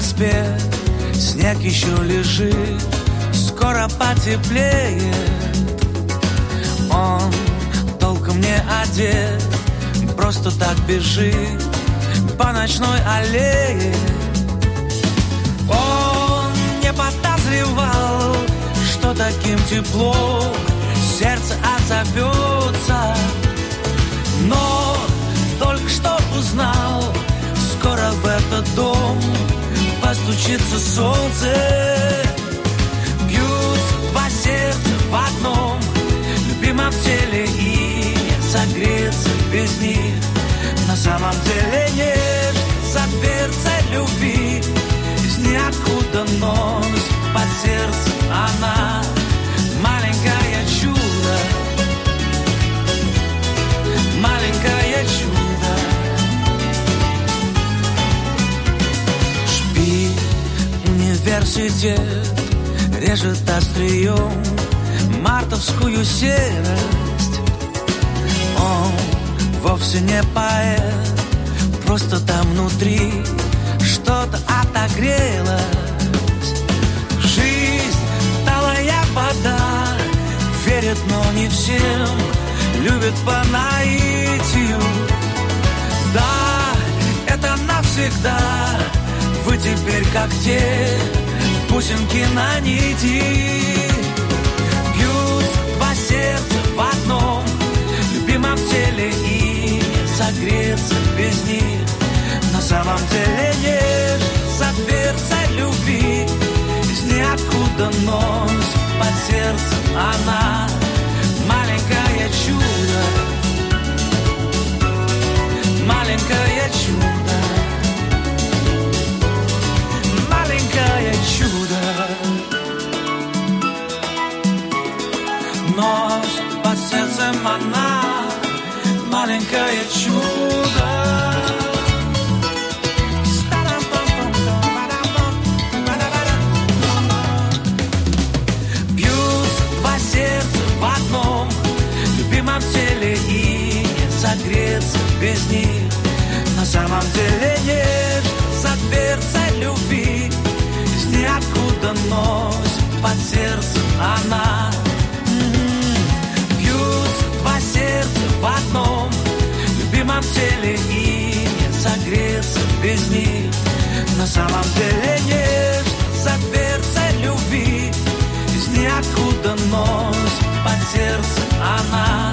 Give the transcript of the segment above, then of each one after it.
Проспект Снег еще лежит Скоро потеплеет Он толком не одет Просто так бежит По ночной аллее. Он не подозревал Что таким теплом Сердце отзовется. Но только что узнал Скоро в этот дом постучится солнце Бьют два сердца в одном Любимом теле и согреться без них. На самом деле нет дверцей любви Из ниоткуда нос под сердце она. Маленькое чудо Маленькое чудо университет Режет острием мартовскую серость. Он вовсе не поэт Просто там внутри что-то отогрелось. Жизнь талая вода Верит, но не всем Любит по наитию. Да, это навсегда вы теперь как те бусинки на нити. Бьют два сердца в одном Любимом теле и согреться без них. На самом деле нет дверцей любви Из ниоткуда нос под сердцем она Маленькое чудо Маленькое чудо сердцем она Маленькое чудо. В одном Любимом теле и согреться без них. На самом деле нет за дверцей любви Из ниоткуда нос под сердцем она Любимом теле и согреться без них. На самом деле нет за дверцей любви. Из ниоткуда нос под сердцем она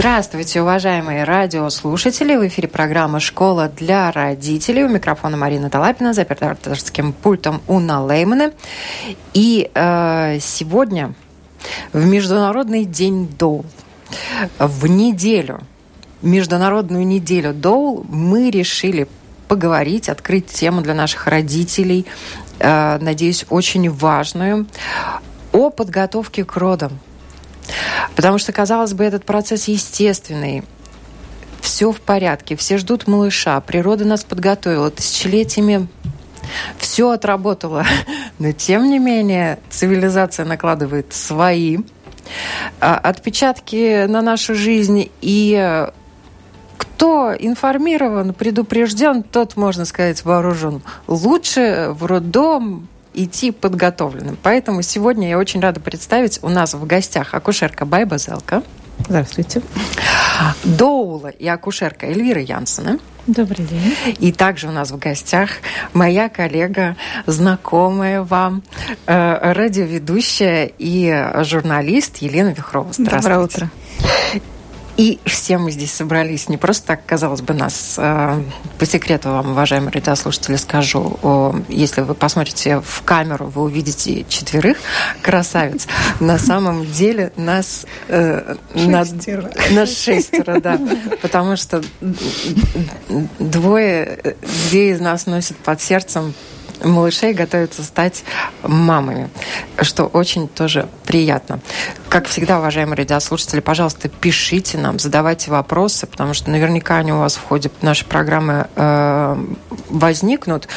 Здравствуйте, уважаемые радиослушатели. В эфире программа «Школа для родителей». У микрофона Марина Талапина, за операторским пультом Уна Леймана. И э, сегодня в Международный день Доул, в неделю, Международную неделю Доул, мы решили поговорить, открыть тему для наших родителей, э, надеюсь, очень важную, о подготовке к родам. Потому что, казалось бы, этот процесс естественный. Все в порядке, все ждут малыша, природа нас подготовила тысячелетиями все отработала. Но, тем не менее, цивилизация накладывает свои а, отпечатки на нашу жизнь. И кто информирован, предупрежден, тот, можно сказать, вооружен. Лучше в роддом идти подготовленным. Поэтому сегодня я очень рада представить у нас в гостях акушерка Байба Зелка. Здравствуйте. Доула и акушерка Эльвира Янсена. Добрый день. И также у нас в гостях моя коллега, знакомая вам, э, радиоведущая и журналист Елена Вихрова. Здравствуйте. Доброе утро. И все мы здесь собрались не просто так, казалось бы, нас. Э, по секрету вам, уважаемые радиослушатели, скажу, если вы посмотрите в камеру, вы увидите четверых красавиц. На самом деле нас э, шестеро. На, на шестеро, да. Потому что двое, две из нас носят под сердцем малышей готовятся стать мамами, что очень тоже приятно. Как всегда, уважаемые радиослушатели, пожалуйста, пишите нам, задавайте вопросы, потому что наверняка они у вас в ходе нашей программы э, возникнут.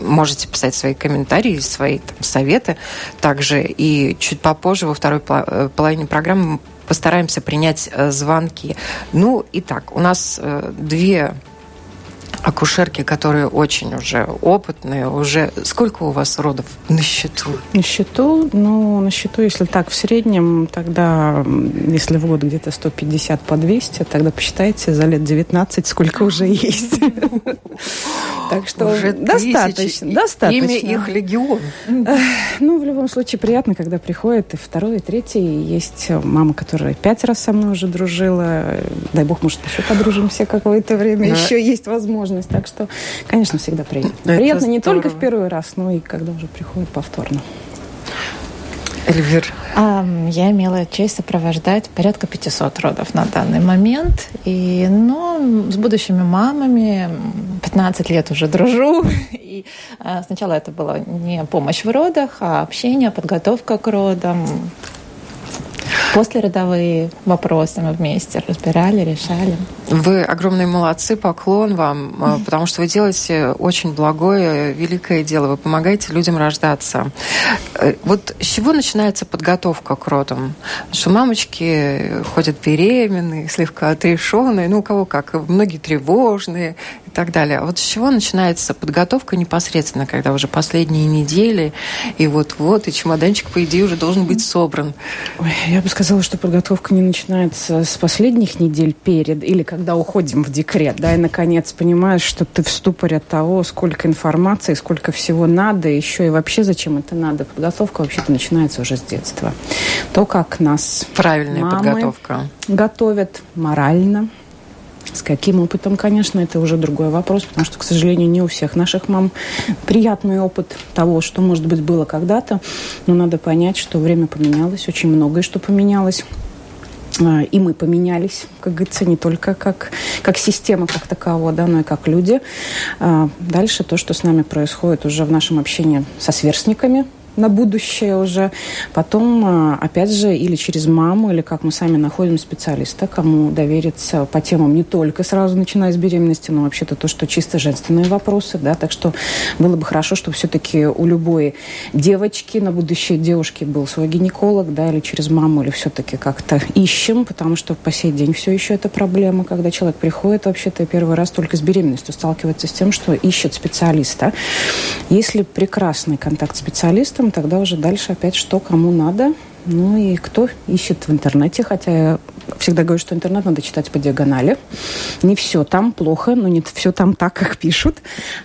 Можете писать свои комментарии, свои там, советы. Также и чуть попозже, во второй э, половине программы, мы постараемся принять э, звонки. Ну, итак, у нас э, две акушерки, которые очень уже опытные, уже... Сколько у вас родов на счету? На счету? Ну, на счету, если так, в среднем, тогда, если в год где-то 150 по 200, тогда посчитайте за лет 19, сколько уже есть. Так что уже достаточно. достаточно. Имя их легион. Ну, в любом случае, приятно, когда приходит и второй, и третий. Есть мама, которая пять раз со мной уже дружила. Дай бог, может, еще подружимся какое-то время. Еще есть возможность. Так что, конечно, всегда приятно. Приятно не только в первый раз, но и когда уже приходит повторно. Эльвир? Я имела честь сопровождать порядка 500 родов на данный момент. И, ну, с будущими мамами 15 лет уже дружу. И а, сначала это была не помощь в родах, а общение, подготовка к родам, Послеродовые вопросы мы вместе разбирали, решали. Вы огромные молодцы, поклон вам, а, потому что вы делаете очень благое, великое дело. Вы помогаете людям рождаться. Э, вот с чего начинается подготовка к родам? Что мамочки ходят беременные, слегка отрешенные, ну, у кого как, многие тревожные так далее. А вот с чего начинается подготовка непосредственно, когда уже последние недели, и вот-вот, и чемоданчик, по идее, уже должен быть собран? Ой, я бы сказала, что подготовка не начинается с последних недель перед или когда уходим в декрет, да, и наконец понимаешь, что ты в ступоре от того, сколько информации, сколько всего надо, еще и вообще зачем это надо. Подготовка вообще-то начинается уже с детства. То, как нас Правильная подготовка. готовят морально, с каким опытом, конечно, это уже другой вопрос, потому что, к сожалению, не у всех наших мам приятный опыт того, что, может быть, было когда-то. Но надо понять, что время поменялось, очень многое что поменялось. А, и мы поменялись, как говорится, не только как, как система как таковая, да, но и как люди. А, дальше то, что с нами происходит уже в нашем общении со сверстниками, на будущее уже. Потом, а, опять же, или через маму, или как мы сами находим специалиста, кому довериться по темам не только сразу начиная с беременности, но вообще-то то, что чисто женственные вопросы, да, так что было бы хорошо, чтобы все-таки у любой девочки на будущее девушки был свой гинеколог, да, или через маму, или все-таки как-то ищем, потому что по сей день все еще это проблема, когда человек приходит вообще-то первый раз только с беременностью сталкивается с тем, что ищет специалиста. Если прекрасный контакт специалиста, текстом, тогда уже дальше опять что кому надо. Ну и кто ищет в интернете, хотя я всегда говорю, что интернет надо читать по диагонали. Не все там плохо, но не все там так, как пишут.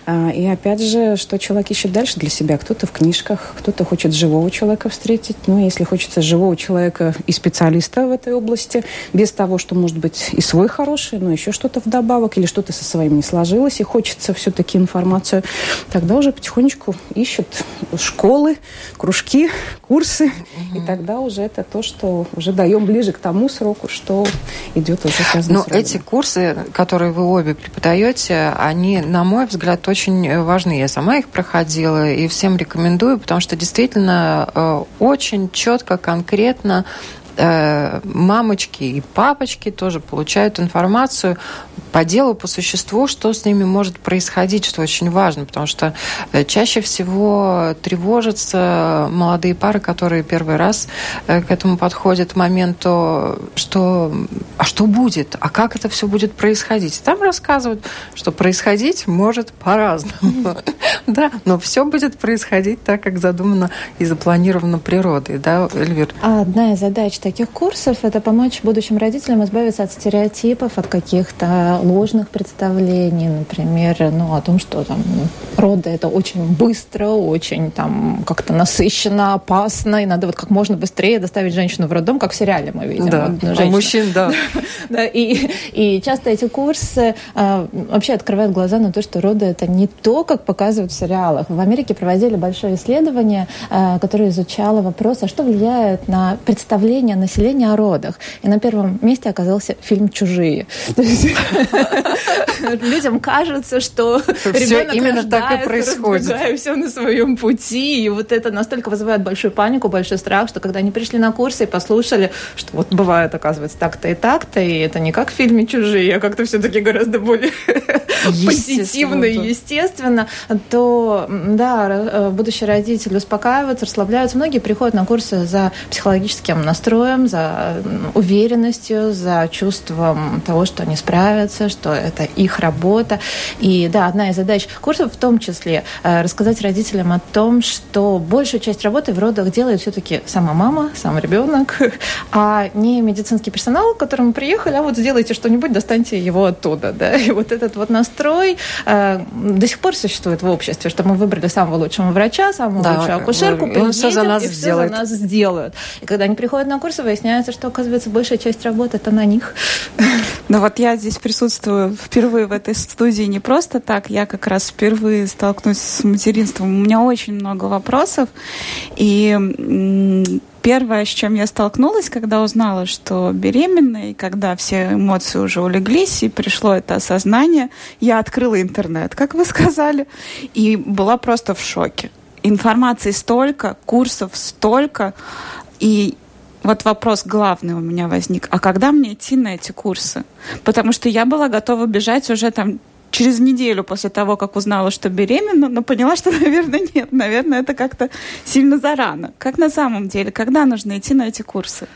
А, и опять же, что человек ищет дальше для себя. Кто-то в книжках, кто-то хочет живого человека встретить. Ну, если хочется живого человека и специалиста в этой области, без того, что может быть и свой хороший, но еще что-то вдобавок, или что-то со своим не сложилось, и хочется все-таки информацию, тогда уже потихонечку ищут школы, кружки, курсы. И тогда уже это то, что уже даем ближе к тому сроку, что идет уже связано Но с эти курсы, которые вы обе преподаете, они, на мой взгляд, очень важны. Я сама их проходила и всем рекомендую, потому что действительно э, очень четко, конкретно мамочки и папочки тоже получают информацию по делу, по существу, что с ними может происходить, что очень важно, потому что э, чаще всего тревожатся молодые пары, которые первый раз э, к этому подходят моменту, что а что будет, а как это все будет происходить. Там рассказывают, что происходить может по-разному, да, но все будет происходить так, как задумано и запланировано природой, да, Эльвир? Одна из задач таких курсов – это помочь будущим родителям избавиться от стереотипов, от каких-то ложных представлений, например, ну, о том, что там роды – это очень быстро, очень там как-то насыщенно, опасно, и надо вот как можно быстрее доставить женщину в роддом, как в сериале мы видим. Да, Вот у женщина- мужчин, да. да, и, и часто эти курсы э, вообще открывают глаза на то, что роды это не то, как показывают в сериалах. В Америке проводили большое исследование, э, которое изучало вопрос, а что влияет на представление населения о родах. И на первом месте оказался фильм «Чужие». Людям кажется, что ребенок именно так и происходит. все на своем пути. И вот это настолько вызывает большую панику, большой страх, что когда они пришли на курсы и послушали, что вот бывает, оказывается, так-то и так-то, и это не как в фильме «Чужие», а как-то все-таки гораздо более позитивно и естественно, то, да, э, будущие родители успокаиваются, расслабляются. Многие приходят на курсы за психологическим настроем, за м, уверенностью, за чувством того, что они справятся, что это их работа. И да, одна из задач курсов в том числе э, рассказать родителям о том, что большую часть работы в родах делает все-таки сама мама, сам ребенок, а не медицинский персонал, к которому приехали, а вот сделайте что-нибудь, достаньте его оттуда. Да? И вот этот вот настрой э, до сих пор существует в обществе, что мы выбрали самого лучшего врача, самую Да, лучшую акушерку, и он всё за приедем, нас и сделает. за нас сделают. И когда они приходят на курсы, выясняется, что, оказывается, большая часть работы это на них. Но вот я здесь присутствую впервые в этой студии не просто так. Я как раз впервые столкнусь с материнством. У меня очень много вопросов. И первое, с чем я столкнулась, когда узнала, что беременна, и когда все эмоции уже улеглись, и пришло это осознание, я открыла интернет, как вы сказали, и была просто в шоке. Информации столько, курсов столько, и вот вопрос главный у меня возник. А когда мне идти на эти курсы? Потому что я была готова бежать уже там через неделю после того, как узнала, что беременна, но поняла, что, наверное, нет. Наверное, это как-то сильно зарано. Как на самом деле? Когда нужно идти на эти курсы?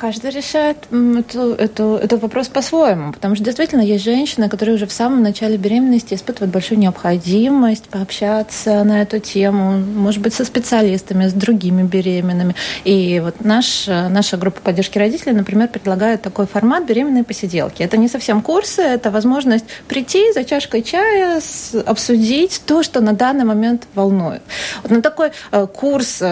Каждый решает эту, эту- этот вопрос по-своему, потому что действительно есть женщины, которые уже в самом начале беременности испытывают большую необходимость пообщаться на эту тему, может быть, со специалистами, с другими беременными. И вот наш, э, наша группа поддержки родителей, например, предлагает такой формат беременной посиделки. Это не совсем курсы, это возможность прийти за чашкой чая, с- обсудить то, что на данный момент волнует. Вот на такой э, курс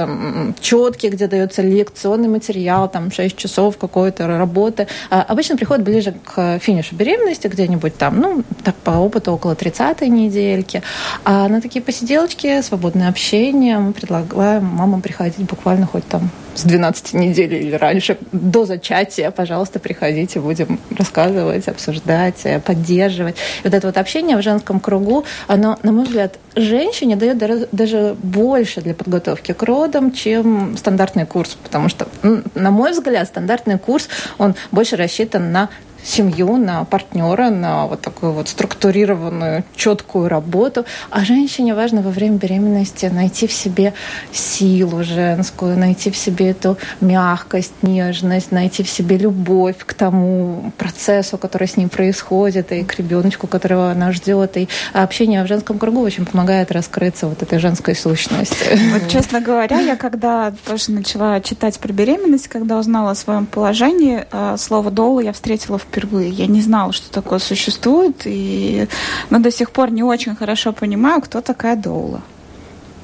четкий, где дается лекционный материал, там 6 часов какой-то работы, а, обычно приходят ближе к финишу беременности, где-нибудь там, ну, так по опыту, около 30-й недельки. А на такие посиделочки, свободное общение мы предлагаем мамам приходить буквально хоть там с 12 недель или раньше, до зачатия, пожалуйста, приходите, будем рассказывать, обсуждать, э, поддерживать. И вот это вот общение в женском кругу, оно, на мой взгляд, женщине дает даже больше для подготовки к родам, чем стандартный курс, потому что, на мой взгляд, стандартный курс, он больше рассчитан на семью, на партнера, на вот такую вот структурированную, четкую работу. А женщине важно во время беременности найти в себе силу женскую, найти в себе эту мягкость, нежность, найти в себе любовь к тому процессу, который с ней происходит, и к ребеночку, которого она ждет. И общение в женском кругу очень помогает раскрыться вот этой женской сущности. Вот, честно говоря, я когда тоже начала читать про беременность, когда узнала о своем положении, э, слово «доула» я встретила впервые. Я не знала, что такое существует, и... но до сих пор не очень хорошо понимаю, кто такая доула.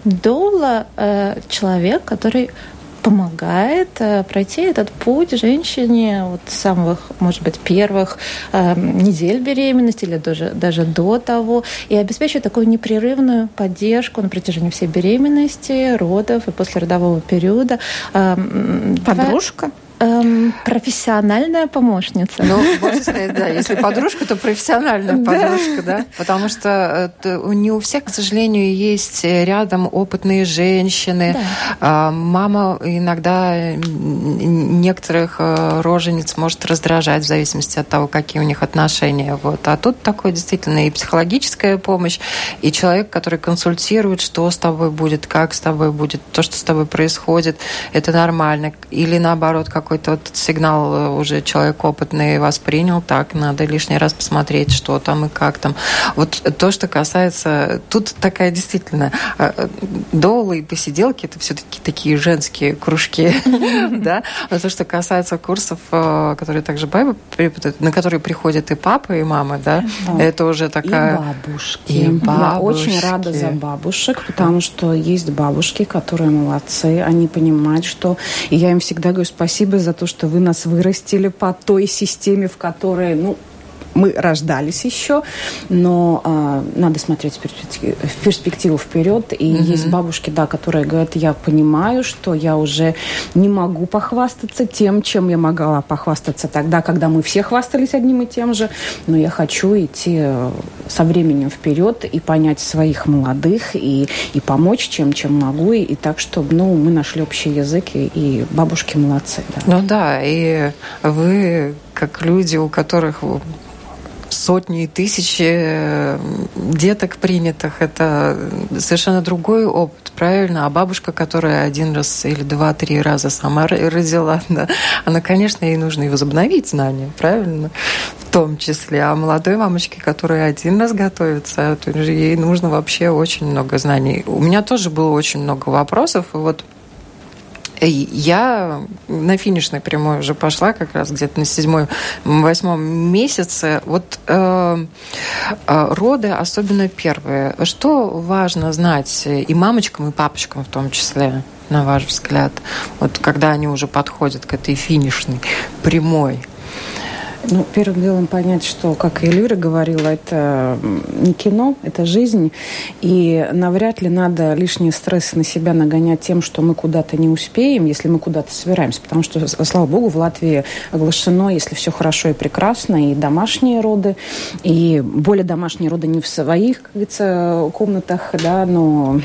Доула э, человек, который помогает э, пройти этот путь женщине вот самых, может быть, первых э, недель беременности или даже, даже до того, и обеспечивает такую непрерывную поддержку на протяжении всей беременности, родов и послеродового периода. Э, Подружка? Эм, профессиональная помощница. Ну, можно сказать, да, если подружка, то профессиональная подружка, да, потому что это не у всех, к сожалению, есть рядом опытные женщины. А, Мама иногда некоторых э, рожениц может раздражать в зависимости от того, какие у них отношения. Вот. А тут такое действительно и психологическая помощь, и человек, который консультирует, что с тобой будет, как с тобой будет, то, что с тобой происходит, это нормально. Или наоборот, как какой-то вот сигнал э, уже человек опытный воспринял, так, надо лишний раз посмотреть, что там и как там. Вот то, что касается... Тут такая действительно... э, э, Долы и посиделки – это все-таки такие женские кружки, да? А то, что касается курсов, которые также бабы преподают, на которые приходят и папа, и мама, да, это уже такая... И бабушки. И Я очень бабушки. рада за бабушек, потому что есть бабушки, которые молодцы, они понимают, что... И я им всегда говорю спасибо за то, что вы нас вырастили по той системе, в которой, ну, мы рождались еще, но а, надо смотреть в перспективу, в перспективу вперед. И есть бабушки, да, которые говорят, я понимаю, что я уже не могу похвастаться тем, чем я могла похвастаться тогда, когда мы все хвастались одним и тем же, но я хочу идти э, со временем вперед и понять своих молодых и, и помочь чем, чем могу, и, и так, чтобы ну, мы нашли общий язык, и, и бабушки молодцы. Да. Ну да, и вы, как люди, у которых сотни и тысячи э, деток принятых, это совершенно другой опыт, правильно? А бабушка, которая один раз или два-три раза сама родила, да, она, конечно, ей нужно и возобновить знания, правильно? В том числе. А молодой мамочке, которая один раз готовится, ей нужно вообще очень много знаний. У меня тоже было очень много вопросов, и вот Я на финишной прямой уже пошла, как раз где-то на седьмой, восьмом месяце. Вот э, э, роды, особенно первые. Что важно знать и мамочкам, и папочкам в том числе, на ваш взгляд, вот когда они уже подходят к этой финишной прямой? Ну, первым делом понять, что, как и Эльвира говорила, это не кино, это жизнь. И навряд ли надо лишний стресс на себя нагонять тем, что мы куда-то не успеем, если мы куда-то собираемся. Потому что, слава богу, в Латвии оглашено, если все хорошо и прекрасно, и домашние роды, и более домашние роды не в своих, как говорится, комнатах, да, но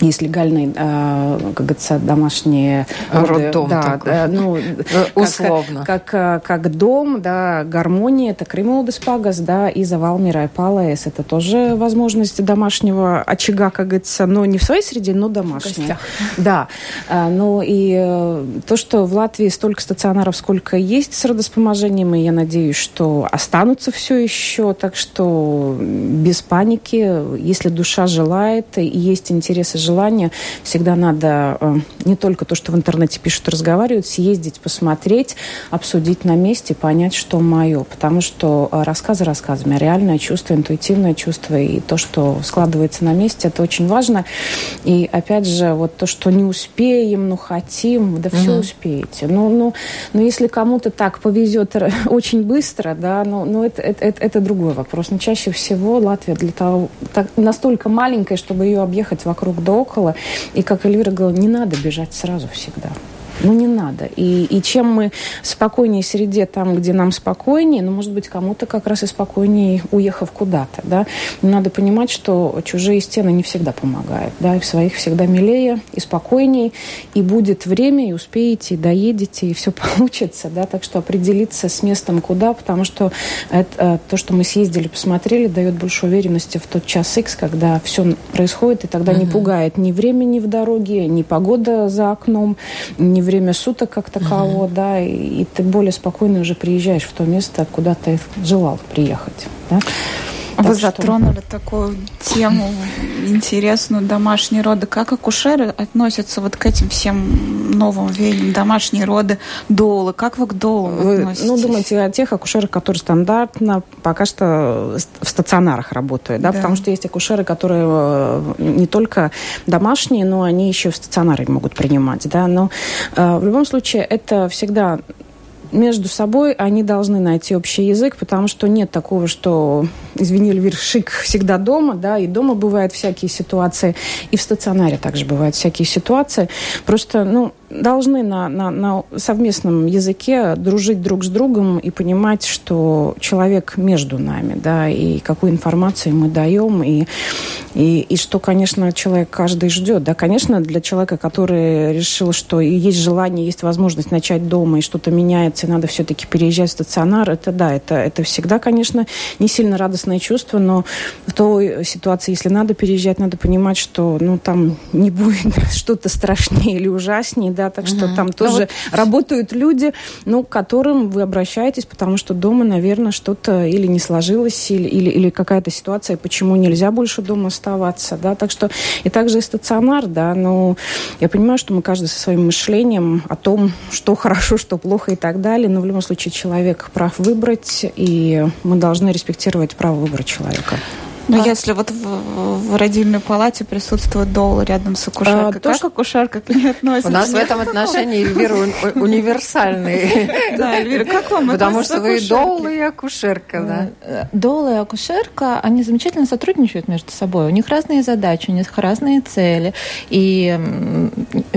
есть легальные, а, как говорится, домашние. Роддом да, такой. да, ну, как- условно. Как, э, как дом, да, гармония, это Кримулдес Пагас, да, и Завал Мира и Палаес, это тоже возможность домашнего очага, как говорится, но не в своей среде, но домашняя. Да, А, ну и э, то, что в Латвии столько стационаров, сколько есть с родоспоможением, и я надеюсь, что останутся все еще, так что без паники, если душа желает, и есть интерес и желание, всегда надо э, не только то, что в интернете пишут, разговаривают, съездить, посмотреть, обсудить на месте, понять, что мое. Потому что э, рассказы рассказами, а реальное чувство, интуитивное чувство и то, что складывается на месте, это очень важно. И опять же, вот то, что не успеем, ну хотим, да все успеете. Ну, ну, ну, если кому-то так повезет очень быстро, да, ну, ну это, это, это, это другой вопрос. Но чаще всего Латвия для того, так, настолько маленькая, чтобы ее объехать вокруг да около. И, как Эльвира говорила, не надо бежать сразу всегда. Ну, не надо. И, и чем мы спокойнее в среде, там, где нам спокойнее, ну, может быть, кому-то как раз и спокойнее, уехав куда-то, да. Надо понимать, что чужие стены не всегда помогают, да, и в своих всегда милее и спокойнее, и будет время, и успеете, и доедете, и все получится, да, так что определиться с местом куда, потому что это, э, то, что мы съездили, посмотрели, дает больше уверенности в тот час X, когда все происходит, и тогда не пугает ни времени в дороге, ни погода за окном, ни время суток как такового, да, и, и ты более спокойно уже приезжаешь в то место, куда ты желал приехать, да. Вы Так что- затронули такую тему интересную, домашние роды. Как акушеры относятся вот к этим всем новым веяниям, домашние роды, долы? Как вы к долам Вы, относитесь? ну, думаете о тех акушерах, которые стандартно пока что в стационарах работают, да? Да. Потому что есть акушеры, которые э, не только домашние, но они еще в стационаре могут принимать, да? Но э, в любом случае это всегда между собой они должны найти общий язык, потому что нет такого, что, извини, Эльвир, шик всегда дома, да, и дома бывают всякие ситуации, и в стационаре также бывают всякие ситуации. Просто, ну, должны на, на, на совместном языке дружить друг с другом и понимать, что человек между нами, да, и какую информацию мы даем, и, и, и что, конечно, человек каждый ждет. Да, конечно, для человека, который решил, что есть желание, есть возможность начать дома, и что-то меняется, и надо все-таки переезжать в стационар, это да, это, это всегда, конечно, не сильно радостное чувство, но в той ситуации, если надо переезжать, надо понимать, что ну, там не будет что-то страшнее или ужаснее, да, да, так что там тоже работают люди, ну, к которым вы обращаетесь, потому что дома, наверное, что-то или не сложилось, или, или, или какая-то ситуация, почему нельзя больше дома оставаться, да, так что и также и стационар, да, но я понимаю, что мы каждый со своим мышлением о том, что хорошо, что плохо и так далее, но в любом случае человек прав выбрать, и мы должны респектировать право выбора человека. Но А. если вот в, в родильной палате присутствует дол рядом с акушеркой, А, то, как что- акушерка к ней относится? У нас в этом отношении Эльвира универсальный. Да, Эльвира, как вам Потому что вы доул, и акушерка, да. Э, Дола и акушерка, они замечательно сотрудничают между собой. У них разные задачи, у них разные цели. И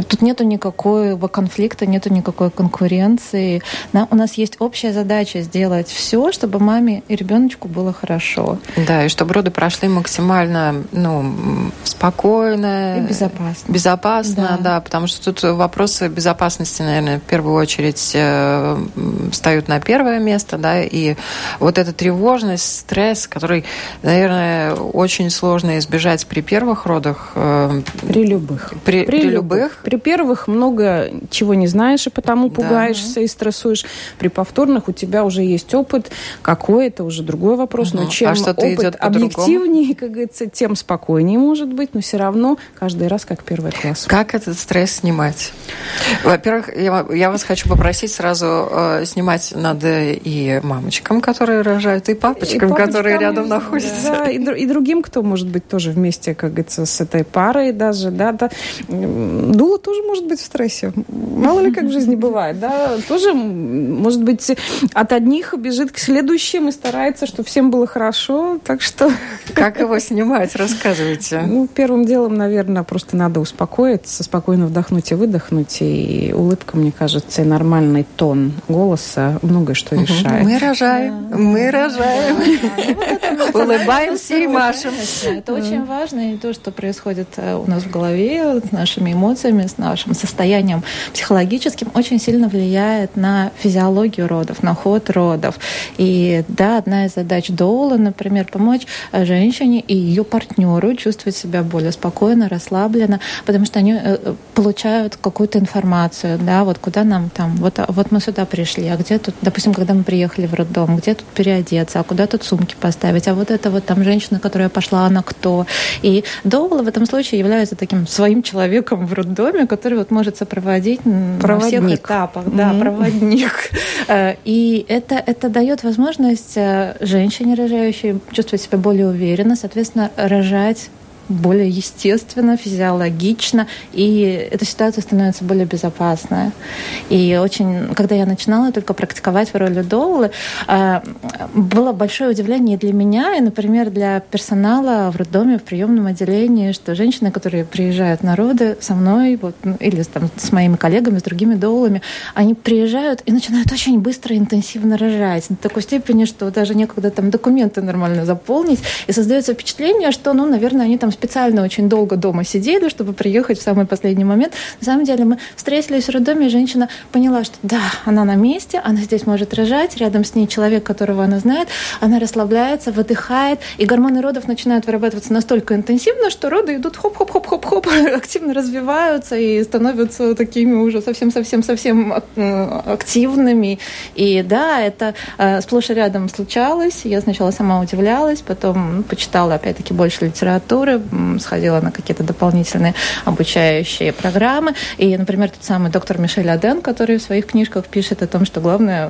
тут нету никакого конфликта, нету никакой конкуренции. У нас есть общая задача сделать все, чтобы маме и ребеночку было хорошо. Да, и чтобы роды прошли максимально ну, спокойно. И безопасно. Безопасно, да. Да. потому что тут вопросы безопасности, наверное, в первую очередь э, встают на первое место, да, и вот эта тревожность, стресс, который, наверное, очень сложно избежать при первых родах. э, При любых. При- при любых? При первых много чего не знаешь, и потому Да. пугаешься и стрессуешь. При повторных у тебя уже есть опыт какой, это уже другой вопрос. Но Мгм. чем А что-то опыт идет по-другому? Объективнее, как говорится, тем спокойнее может быть, но все равно каждый раз как первый класс. Как этот стресс снимать? Во-первых, я, я вас хочу попросить сразу э, снимать надо и мамочкам, которые рожают, и папочкам, И папочкам, которые рядом и- находятся. Да, и, и другим, кто может быть тоже вместе, как говорится, с этой парой даже, да, да. Дула тоже может быть в стрессе. Мало ли как в жизни бывает, да. Тоже, может быть, от одних бежит к следующим и старается, чтобы всем было хорошо. Так что, Как его снимать? Рассказывайте. ну, первым делом, наверное, просто надо успокоиться, спокойно вдохнуть и выдохнуть. И улыбка, мне кажется, и нормальный тон голоса многое что решает. Мы рожаем, мы рожаем. Улыбаемся и машем. Это очень важно, и то, что происходит э, у нас в голове, с нашими эмоциями, с нашим состоянием психологическим, очень сильно влияет на физиологию родов, на ход родов. И да, одна из задач доула, например, помочь э, женщине и ее партнеру чувствовать себя более спокойно, расслабленно, потому что они э, э, получают какую-то информацию, да, вот куда нам там, вот, а, вот мы сюда пришли, а где тут, допустим, когда мы приехали в роддом, где тут переодеться, а куда тут сумки поставить, а вот это вот там женщина, которая пошла, она кто? И доула в этом случае является таким своим человеком в роддоме, который вот может сопроводить м, на всех Проводник. этапах, да, проводник. Э, И это, это дает возможность женщине рожающей чувствовать себя более уверенно, соответственно, рожать более естественно, физиологично, и эта ситуация становится более безопасной. И очень, когда я начинала только практиковать в роли доулы, э, было большое удивление для меня, и, например, для персонала в роддоме, в приемном отделении, что женщины, которые приезжают на роды со мной, вот, ну, или там, с моими коллегами, с другими доулами, они приезжают и начинают очень быстро и интенсивно рожать. До такой степени, что даже некогда там документы нормально заполнить. И создается впечатление, что, ну, наверное, они там специально очень долго дома сидели, чтобы приехать в самый последний момент. На самом деле мы встретились в роддоме, и женщина поняла, что да, она на месте, она здесь может рожать, рядом с ней человек, которого она знает, она расслабляется, выдыхает, и гормоны родов начинают вырабатываться настолько интенсивно, что роды идут хоп-хоп-хоп-хоп-хоп, активно развиваются и становятся такими уже совсем-совсем-совсем э, активными. И да, это э, сплошь и рядом случалось. Я сначала сама удивлялась, потом ну, почитала опять-таки больше литературы, сходила на какие-то дополнительные обучающие программы. И, например, тот самый доктор Мишель Аден, который в своих книжках пишет о том, что главное,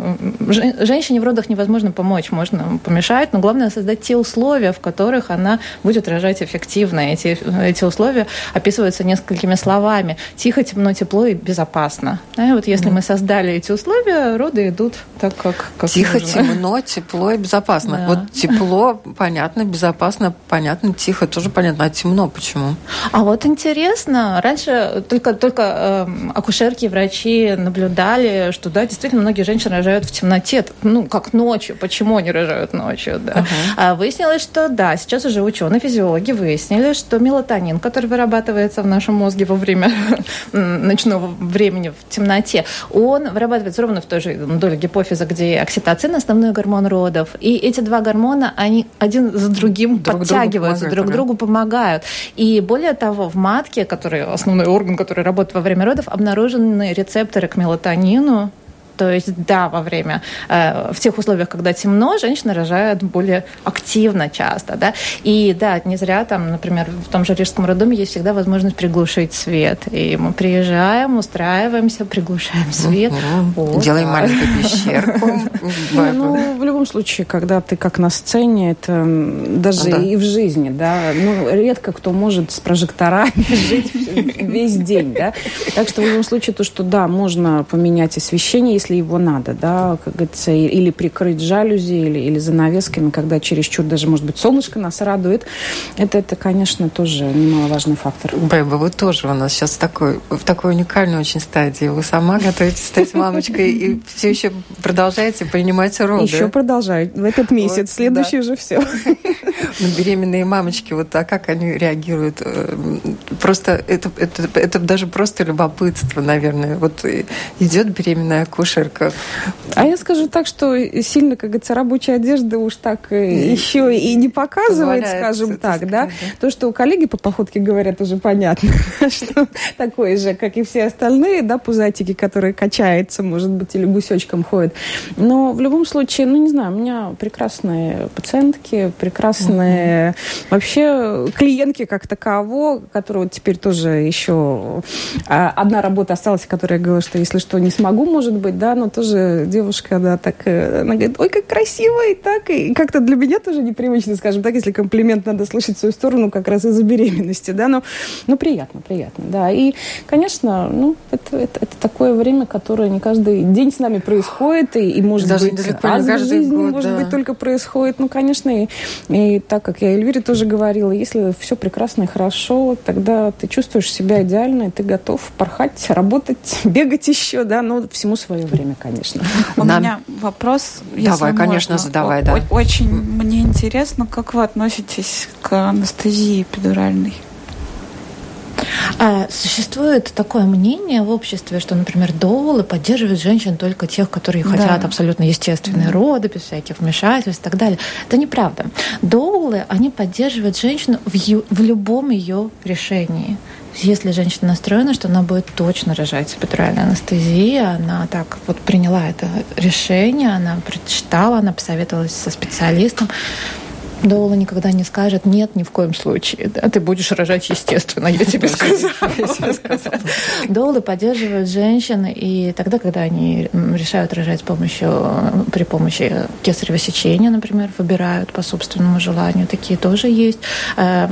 женщине в родах невозможно помочь, можно помешать, но главное создать те условия, в которых она будет рожать эффективно. Эти, эти условия описываются несколькими словами. Тихо, темно, тепло и безопасно. Да, и вот если мы создали эти условия, роды идут так, как, как Тихо, нужно. темно, тепло и безопасно. Да. Вот тепло, понятно, безопасно, понятно, тихо, тоже понятно. А темно почему? А вот интересно, раньше только, только эм, акушерки и врачи наблюдали, что да, действительно многие женщины рожают в темноте, ну, как ночью. Почему они рожают ночью, да? А выяснилось, что да, сейчас уже ученые, физиологи выяснили, что мелатонин, который вырабатывается в нашем мозге во время ночного времени в темноте, он вырабатывается ровно в той же доле гипофиза, где окситоцин, основной гормон родов. И эти два гормона, они один за другим Друг подтягиваются, друг другу помогают помогают. И более того, в матке, который основной орган, который работает во время родов, обнаружены рецепторы к мелатонину, то есть, да, во время, э, в тех условиях, когда темно, женщина рожает более активно часто, да. И да, не зря там, например, в том же Рижском роддоме есть всегда возможность приглушить свет. И мы приезжаем, устраиваемся, приглушаем свет. Вот, Делаем да. маленькую пещерку. Ну, в любом случае, когда ты как на сцене, это даже и в жизни, да, ну, редко кто может с прожекторами жить весь день, да. Так что в любом случае то, что да, можно поменять освещение, если его надо, да, как говорится, или прикрыть жалюзи, или, или занавесками, когда чересчур даже, может быть, солнышко нас радует. Это, это конечно, тоже немаловажный фактор. Бэба, вы тоже у нас сейчас такой, в такой уникальной очень стадии. Вы сама готовитесь стать мамочкой и все еще продолжаете принимать роды. Еще продолжаю. В этот месяц. Следующий уже все. Но беременные мамочки, вот а как они реагируют? Э, просто это, это, это даже просто любопытство, наверное. Вот идет беременная кошка, акушерка. А я скажу так, что сильно, как говорится, рабочая одежда уж так и еще и не показывает, скажем так, сказать, да? да. То, что у коллеги по походке говорят, уже понятно, что такое же, как и все остальные, да, пузатики, которые качаются, может быть, или гусечком ходят. Но в любом случае, ну, не знаю, у меня прекрасные пациентки, прекрасные вообще клиентки как таково, которые вот теперь тоже еще а, одна работа осталась, которая говорила, что если что, не смогу, может быть, да, но тоже девушка, да, так, э, она говорит, ой, как красиво, и так, и как-то для меня тоже непривычно, скажем так, если комплимент надо слышать в свою сторону как раз из-за беременности, да, но, ну, приятно, приятно, да, и, конечно, ну, это, это, это такое время, которое не каждый день с нами происходит, и, и может Даже быть, раз в жизни, год, может да. быть, только происходит, ну, конечно, и, и так, как я Эльвире тоже говорила, если все прекрасно и хорошо, тогда ты чувствуешь себя идеально, и ты готов порхать, работать, бегать еще, да, но всему свое время, конечно. У Нам... меня вопрос. Давай, конечно, можно. задавай, да. Очень мне интересно, как вы относитесь к анестезии эпидуральной? А, существует такое мнение в обществе, что, например, доулы поддерживают женщин только тех, которые да. хотят абсолютно естественные роды, без всяких вмешательств и так далее. Это неправда. Доулы, они поддерживают женщину в, ю, в любом ее решении. Если женщина настроена, что она будет точно рожать. С эпидуральной анестезией, она так вот приняла это решение, она прочитала, она посоветовалась со специалистом, Доула никогда не скажет, нет, ни в коем случае, да, ты будешь рожать естественно, я тебе сказала. Доулы поддерживают женщин, и тогда, когда они решают рожать с помощью, при помощи кесарево сечения, например, выбирают по собственному желанию, такие тоже есть э,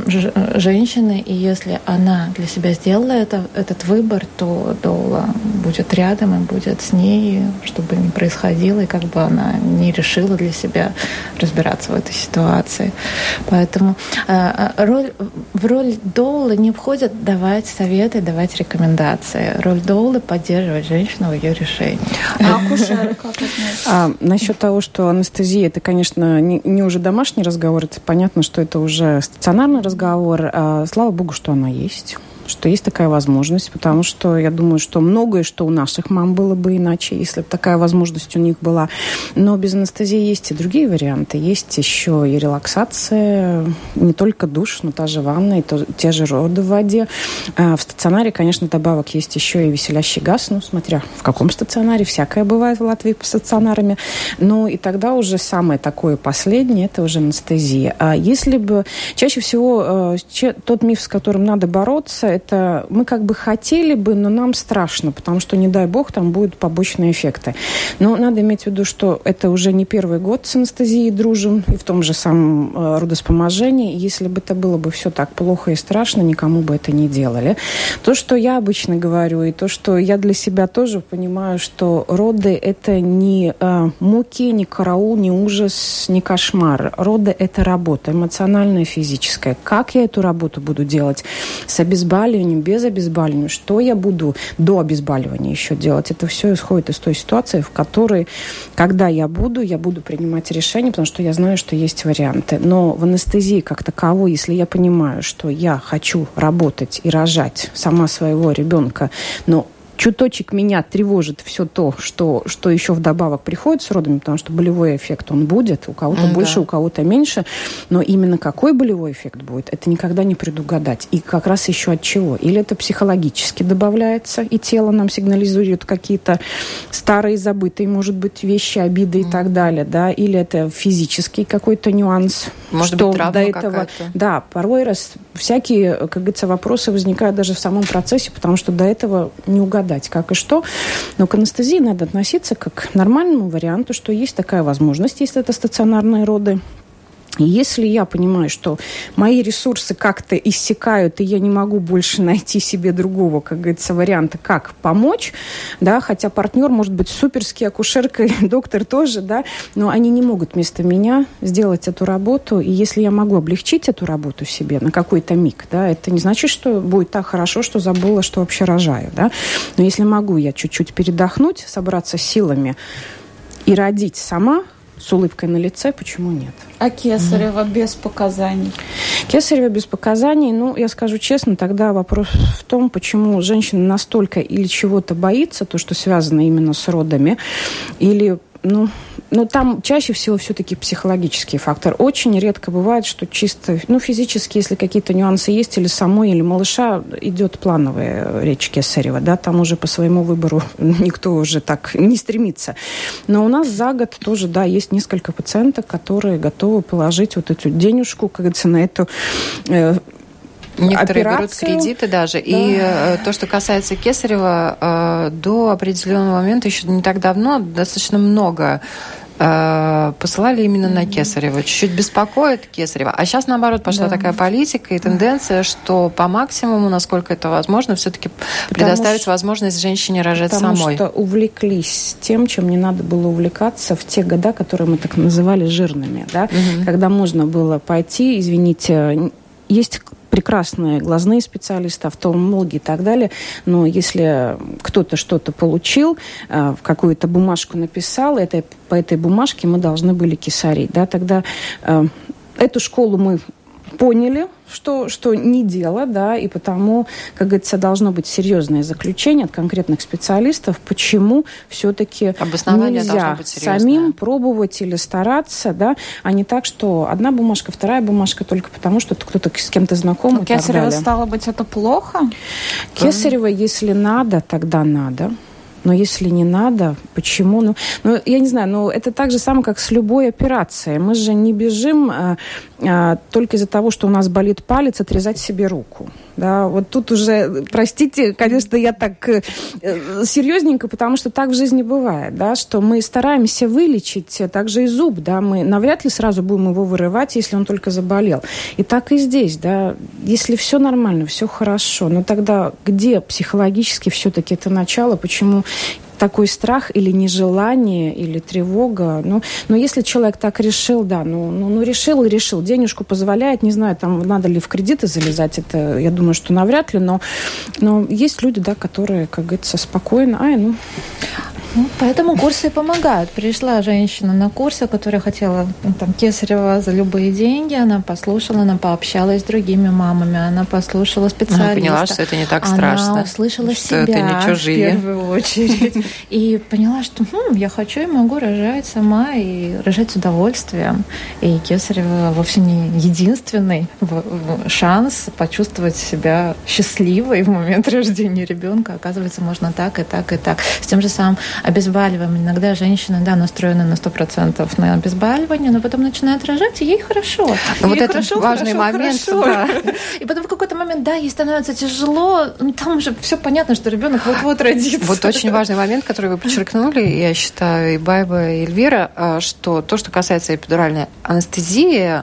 женщины, и если она для себя сделала это, этот выбор, то Доула будет рядом и будет с ней, чтобы не происходило, и как бы она не решила для себя разбираться в этой ситуации ситуации. Поэтому э, э, роль, в роль доулы не входит давать советы, давать рекомендации. Роль доулы – поддерживать женщину в ее решении. А акушеры как а, Насчет того, что анестезия – это, конечно, не, не уже домашний разговор, это понятно, что это уже стационарный разговор. А, слава богу, что она есть что есть такая возможность, потому что я думаю, что многое, что у наших мам было бы иначе, если бы такая возможность у них была. Но без анестезии есть и другие варианты. Есть еще и релаксация, не только душ, но та же ванна, и то, те же роды в воде. А в стационаре, конечно, добавок есть еще и веселящий газ, ну, смотря в каком стационаре, всякое бывает в Латвии по стационарами. Ну, и тогда уже самое такое последнее, это уже анестезия. А если бы чаще всего э, тот миф, с которым надо бороться, это мы как бы хотели бы, но нам страшно, потому что, не дай бог, там будут побочные эффекты. Но надо иметь в виду, что это уже не первый год с анестезией дружим, и в том же самом э, родоспоможении. Если бы это было бы все так плохо и страшно, никому бы это не делали. То, что я обычно говорю, и то, что я для себя тоже понимаю, что роды – это не э, муки, не караул, не ужас, не кошмар. Роды – это работа эмоциональная, физическая. Как я эту работу буду делать? С обезболиванием обезболиванием, без обезболивания, что я буду до обезболивания еще делать. Это все исходит из той ситуации, в которой, когда я буду, я буду принимать решение, потому что я знаю, что есть варианты. Но в анестезии как таковой, если я понимаю, что я хочу работать и рожать сама своего ребенка, но чуточек меня тревожит все то, что, что еще вдобавок приходит с родами, потому что болевой эффект он будет, у кого-то М, больше, да. у кого-то меньше, но именно какой болевой эффект будет, это никогда не предугадать. И как раз еще от чего? Или это психологически добавляется, и тело нам сигнализует какие-то старые, забытые, может быть, вещи, обиды и так далее, да, или это физический какой-то нюанс, Может что быть, до этого, да, порой раз всякие, как говорится, вопросы возникают даже в самом процессе, потому что до этого не угадать, как и что. Но к анестезии надо относиться как к нормальному варианту, что есть такая возможность, если это стационарные роды. И если я понимаю, что мои ресурсы как-то иссякают, и я не могу больше найти себе другого, как говорится, варианта, как помочь, да, хотя партнер может быть суперский, акушерка, доктор тоже, да, но они не могут вместо меня сделать эту работу. И если я могу облегчить эту работу себе на какой-то миг, да, это не значит, что будет так хорошо, что забыла, что вообще рожаю, да. Но если могу я чуть-чуть передохнуть, собраться силами и родить сама, с улыбкой на лице, почему нет? А Кесарева без показаний? Кесарева без показаний, ну, я скажу честно, тогда вопрос в том, почему женщина настолько или чего-то боится, то, что связано именно с родами, или, ну, ну, там чаще всего все-таки психологический фактор. Очень редко бывает, что чисто, ну, физически, если какие-то нюансы есть, или самой, или малыша, идет плановая речь Кесарева, да, там уже по своему выбору никто уже так не стремится. Но у нас за год тоже, да, есть несколько пациенток, которые готовы положить вот эту денежку, как говорится, на эту э, Некоторые берут операцию. кредиты даже. И э, то, что касается Кесарева, э, до определенного момента, еще не так давно, достаточно много э, посылали именно на Кесарева. Чуть-чуть беспокоит Кесарева. А сейчас, наоборот, пошла Да. такая политика и тенденция, что по максимуму, насколько это возможно, все-таки предоставить что- возможность женщине рожать Потому самой. что увлеклись тем, чем не надо было увлекаться в те года, которые мы так называли жирными, да, когда можно было пойти, извините, есть прекрасные глазные специалисты, офтальмологи и так далее, но если кто-то что-то получил, э, какую-то бумажку написал, это, по этой бумажке мы должны были кисарить, да, тогда э, эту школу мы поняли, что, что не дело, да, и потому, как говорится, должно быть серьезное заключение от конкретных специалистов, почему все-таки нельзя самим пробовать или стараться, да, а не так, что одна бумажка, вторая бумажка только потому, что кто-то с кем-то знаком У и так Кесарева стало быть это плохо? Кесарева, если надо, тогда надо. Но если не надо, почему? Ну, ну, я не знаю, но это так же самое, как с любой операцией. Мы же не бежим а, а, только из-за того, что у нас болит палец, отрезать себе руку. Да, вот тут уже, простите, конечно, я так э, серьезненько, потому что так в жизни бывает, да, что мы стараемся вылечить также и зуб, да, мы навряд ли сразу будем его вырывать, если он только заболел. И так и здесь, да, если все нормально, все хорошо, но тогда где психологически все-таки это начало, почему такой страх или нежелание, или тревога. Ну, но если человек так решил, да, ну, ну, ну решил и решил, денежку позволяет, не знаю, там надо ли в кредиты залезать, это, я думаю, что навряд ли, но, но есть люди, да, которые, как говорится, спокойно, ай, ну, Ну, поэтому курсы помогают. Пришла женщина на курсы, которая хотела ну, там, кесарева за любые деньги. Она послушала, она пообщалась с другими мамами, она послушала специалиста. Она поняла, что это не так Она страшно. услышала что себя это не чужие. в первую очередь. И поняла, что «Хм, я хочу и могу рожать сама, и рожать с удовольствием. И кесарева вовсе не единственный шанс почувствовать себя счастливой в момент рождения ребенка. Оказывается, можно так и так и так. С тем же самым обезболиванием. Иногда женщины, да, настроены на 100% на обезболивание, но потом начинают рожать, и ей хорошо. Ну, вот это хорошо, важный хорошо, момент, хорошо. да. И потом в какой-то момент, да, ей становится тяжело, ну, там уже все понятно, что ребенок вот-вот родится. Вот очень важный момент, который вы подчеркнули, я считаю, и Байба, и Эльвира, а, что то, что касается эпидуральной анестезии,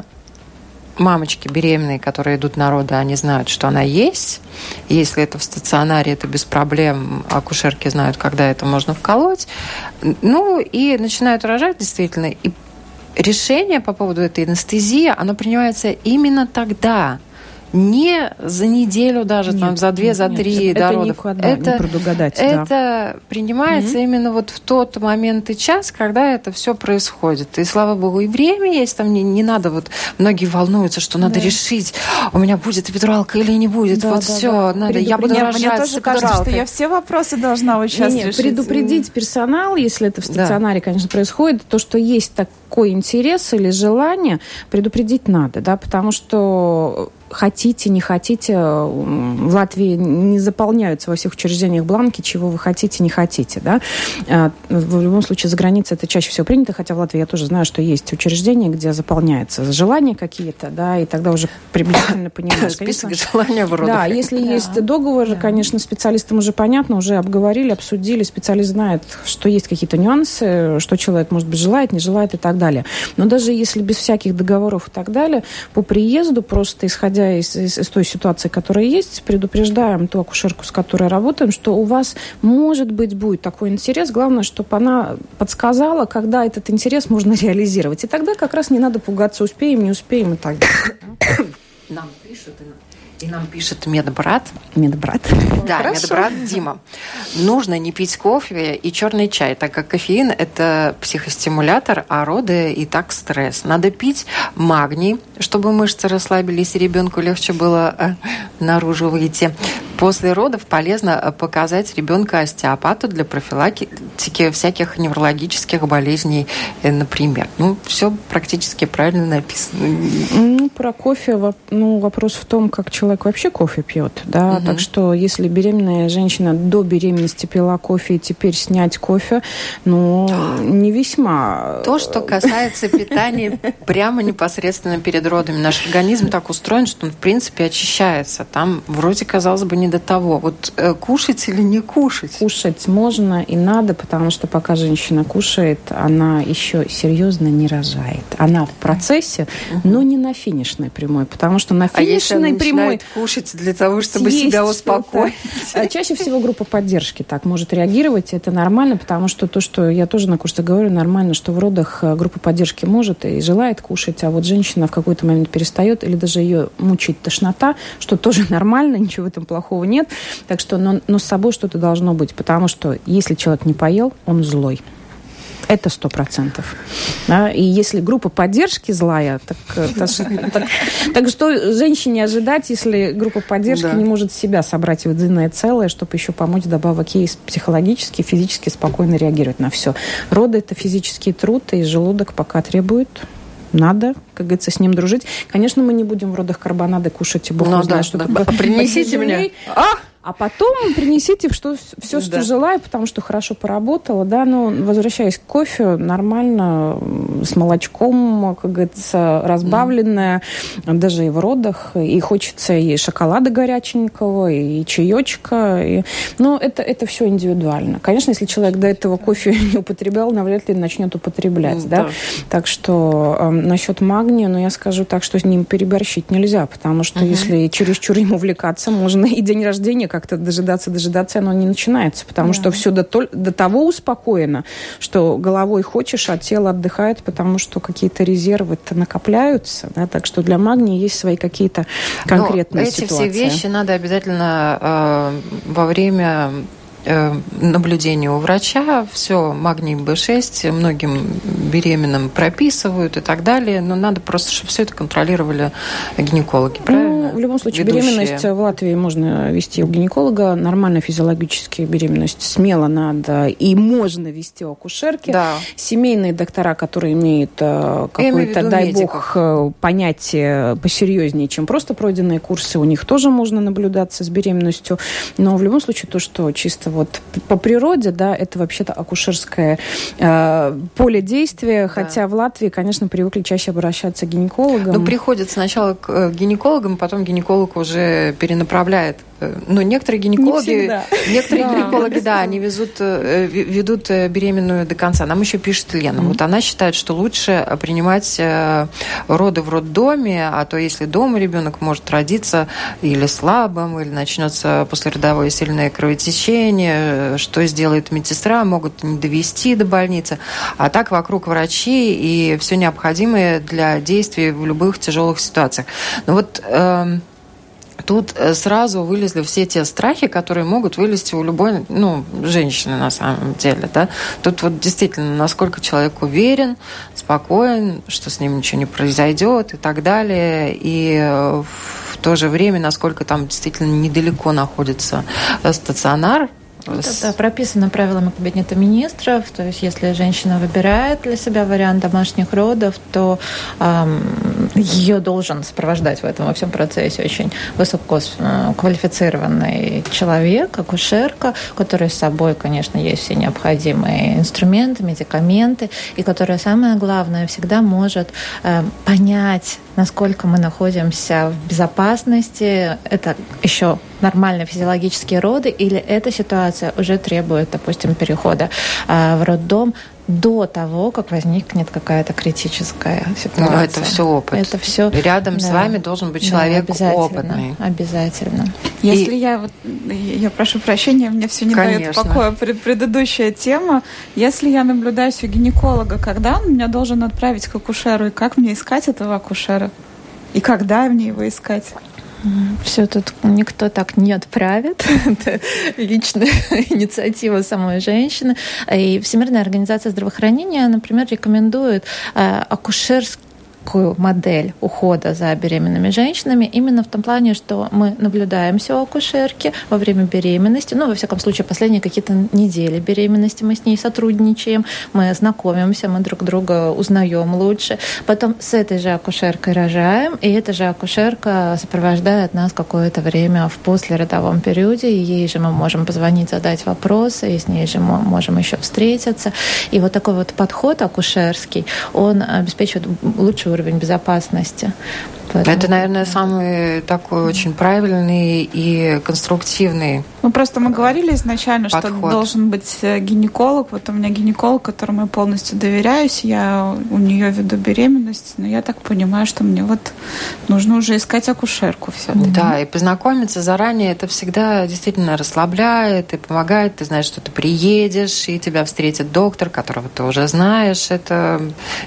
мамочки беременные, которые идут на роды, они знают, что она есть. Если это в стационаре, это без проблем. Акушерки знают, когда это можно вколоть. Ну, и начинают рожать действительно. И решение по поводу этой анестезии, оно принимается именно тогда. Не за неделю даже, Нет, там, за две, нет, за нет, три это до не родов. кладно, не предугадать, да. это принимается именно вот в тот момент и час, когда это все происходит. И слава богу, и время есть, там не, не надо вот, многие волнуются, что надо решить, у меня будет эпидуралка или не будет, Да, вот да, все, да. надо, я буду рожать мне тоже кажется, что я все вопросы должна вот сейчас Не, не, решить. предупредить персонал, если это в Да. стационаре, конечно, происходит, то, что есть такой интерес или желание, предупредить надо, да, потому что хотите, не хотите, в Латвии не заполняются во всех учреждениях бланки, чего вы хотите, не хотите, да. А, В любом случае, за границей это чаще всего принято, хотя в Латвии я тоже знаю, что есть учреждения, где заполняются желания какие-то, да, и тогда уже приблизительно понимаешь. Список желания в родах. да, если есть договор, конечно, специалистам уже понятно, уже обговорили, обсудили, специалист знает, что есть какие-то нюансы, что человек, может быть, желает, не желает и так далее. Но даже если без всяких договоров и так далее, по приезду, просто исходя из, из- из той ситуации, которая есть, предупреждаем ту акушерку, с которой работаем, что у вас, может быть, будет такой интерес. Главное, чтобы она подсказала, когда этот интерес можно реализировать. И тогда как раз не надо пугаться, успеем, не успеем и так далее. Нам пишут, и и нам пишет медбрат, Медбрат. Да, Хорошо. медбрат Дима. Нужно не пить кофе и черный чай, так как кофеин – это психостимулятор, а роды и так стресс. Надо пить магний, чтобы мышцы расслабились и ребенку легче было э, наружу выйти. После родов полезно э, показать ребенка остеопату для профилактики всяких неврологических болезней, э, например. Ну, все практически правильно написано. Ну, про кофе, ну, вопрос в том, как человек вообще кофе пьет, да, так что если беременная женщина до беременности пила кофе и теперь снять кофе, ну, не весьма... То, что касается питания прямо непосредственно перед родами. Наш организм так устроен, что он, в принципе, очищается. Там вроде, казалось бы, не до того. Вот э, кушать или не кушать? Кушать можно и надо, потому что пока женщина кушает, она еще серьезно не рожает. Она в процессе, но не на финишной прямой, потому что на А финишной прямой начинает кушать для того, чтобы себя успокоить? А Чаще всего группа поддержки так может реагировать. Это нормально, потому что то, что я тоже на курсе говорю, нормально, что в родах э, группа поддержки может и желает кушать, а вот женщина в какой-то момент перестает или даже ее мучает тошнота, что тоже нормально, ничего в этом плохого нет. Так что, но, но с собой что-то должно быть, потому что если человек не поел, он злой. Это сто процентов. Да? И если группа поддержки злая, так, э, ж- так, так что женщине ожидать, если группа поддержки Да. не может себя собрать в единое целое, чтобы еще помочь добавок ей психологически, физически спокойно реагировать на все. Роды – это физический труд, и желудок пока требует надо, как говорится, с ним дружить. Конечно, мы не будем в родах карбонады кушать, и бог Ну да, знает, что да. А принесите мне. А! А потом принесите что, все, что Да. желаю, потому что хорошо поработала, да, но возвращаясь к кофе, нормально, с молочком, как говорится, разбавленное, даже и в родах, и хочется и шоколада горяченького, и чаечка, и... но это, это все индивидуально. Конечно, если человек до этого кофе не употреблял, навряд ли начнет употреблять, Ну, да. да. Так что э, насчет магния, ну, я скажу так, что с ним переборщить нельзя, потому что если чересчур им увлекаться, можно и день рождения как-то дожидаться, дожидаться, оно не начинается, потому что все до, до того успокоено, что головой хочешь, а тело отдыхает, потому что какие-то резервы-то накопляются, да, так что для магния есть свои какие-то конкретные Но эти ситуации. все вещи надо обязательно э, во время э, наблюдения у врача. Все, магний B6 многим беременным прописывают и так далее. Но надо просто, чтобы все это контролировали гинекологи, правильно? Ну, в любом случае, Ведущие. беременность в Латвии можно вести у гинеколога. Нормально физиологически беременность смело надо и можно вести у акушерки. Да. Семейные доктора, которые имеют э, какое-то, дай медиков. бог, э, понятие посерьезнее, чем просто пройденные курсы, у них тоже можно наблюдаться с беременностью. Но в любом случае, то, что чисто вот по природе, да, это вообще-то акушерское э, поле действия, хотя в Латвии, конечно, привыкли чаще обращаться к гинекологам. Ну, приходят сначала к э, гинекологам, потом гинеколог уже перенаправляет. Э, Ну, некоторые гинекологи, всегда. некоторые Да. гинекологи, да, они везут, э, ве- ведут э, беременную до конца. Нам еще пишет Лена. Вот она считает, что лучше э, принимать э, роды в роддоме, а то если дома ребенок может родиться или слабым, или начнется послеродовое сильное кровотечение, э, что сделает медсестра, могут не довести до больницы. А так вокруг врачи и все необходимое для действий в любых тяжелых ситуациях. Ну вот эм, тут э, сразу вылезли все те страхи, которые могут вылезти у любой ну, женщины на самом деле. Да? Тут вот действительно, насколько человек уверен, спокоен, что с ним ничего не произойдет и так далее. И э, в то же время, насколько там действительно недалеко находится э, стационар, это прописано правилами Кабинета министров. То есть, если женщина выбирает для себя вариант домашних родов, то эм, ее должен сопровождать в этом во всем процессе очень высококвалифицированный человек, акушерка, который с собой, конечно, есть все необходимые инструменты, медикаменты, и которая, самое главное, всегда может э, понять, насколько мы находимся в безопасности. Это еще нормальные физиологические роды, или эта ситуация уже требует, допустим, перехода э, в роддом до того, как возникнет какая-то критическая ситуация. Но это все опыт. Это все. Рядом да. с вами должен быть человек да, обязательно, опытный. Обязательно. Если И... я вот, я прошу прощения, мне все не Конечно. дает покоя пред, предыдущая тема. Если я наблюдаюсь у гинеколога, когда он меня должен отправить к акушеру и как мне искать этого акушера? И когда мне его искать? Все тут никто так не отправит. Это личная инициатива самой женщины. И Всемирная организация здравоохранения, например, рекомендует э, акушерский такую модель ухода за беременными женщинами именно в том плане, что мы наблюдаемся у акушерки во время беременности, ну, во всяком случае, последние какие-то недели беременности мы с ней сотрудничаем, мы знакомимся, мы друг друга узнаем лучше. Потом с этой же акушеркой рожаем, и эта же акушерка сопровождает нас какое-то время в послеродовом периоде, и ей же мы можем позвонить, задать вопросы, и с ней же мы можем еще встретиться. И вот такой вот подход акушерский, он обеспечивает лучшую уровень безопасности. Поэтому... Это, наверное, самый такой очень правильный и конструктивный. Ну, просто мы говорили изначально, подход. что должен быть э, гинеколог. Вот у меня гинеколог, которому я полностью доверяюсь. Я у нее веду беременность, но я так понимаю, что мне вот нужно уже искать акушерку все. Да, и познакомиться заранее это всегда действительно расслабляет и помогает. Ты знаешь, что ты приедешь, и тебя встретит доктор, которого ты уже знаешь. Это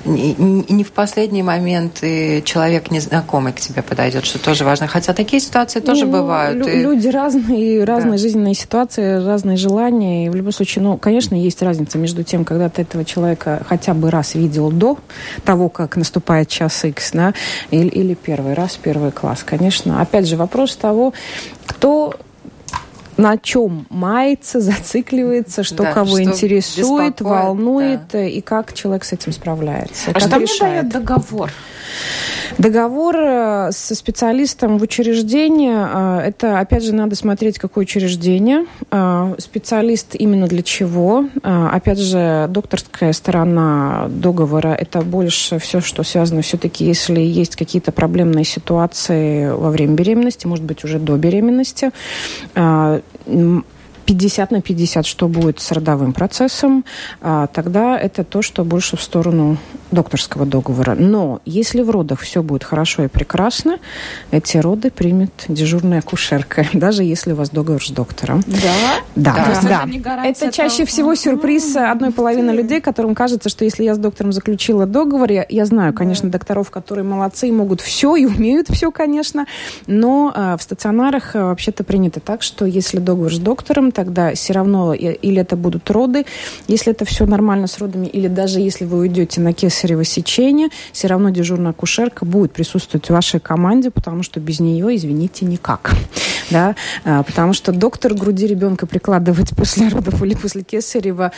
не в последний момент и человек незнакомый к тебе подойдет, что тоже важно. Хотя такие ситуации тоже ну, бывают. Лю- и... Люди разные, разные да. жизненные ситуации, разные желания. И в любом случае, ну, конечно, есть разница между тем, когда ты этого человека хотя бы раз видел до того, как наступает час X, да, или, или первый раз, первый класс. Конечно, опять же, вопрос того, кто на чем мается, зацикливается, что да, кого что интересует, волнует, да. и как человек с этим справляется. А что решает? мне дает договор? Договор э, со специалистом в учреждении, э, это, опять же, надо смотреть, какое учреждение, э, специалист именно для чего. Опять же, докторская сторона договора, это больше все, что связано все-таки, если есть какие-то проблемные ситуации во время беременности, может быть, уже до беременности, 50 на 50, что будет с родовым процессом, тогда это то, что больше в сторону докторского договора. Но если в родах все будет хорошо и прекрасно, эти роды примет дежурная акушерка, даже если у вас договор с доктором. Да? Да. да. да. Это, это чаще всего сюрприз одной половины людей, которым кажется, что если я с доктором заключила договор, я, я знаю, конечно, да. докторов, которые молодцы и могут все и умеют все, конечно, но а, в стационарах а, вообще-то принято так, что если договор с доктором, тогда все равно или это будут роды, если это все нормально с родами, или даже если вы уйдете на кесарево сечение, все равно дежурная акушерка будет присутствовать в вашей команде, потому что без нее, извините, никак. Да? А, потому что доктор груди ребенка прикладывать после родов или после кесарева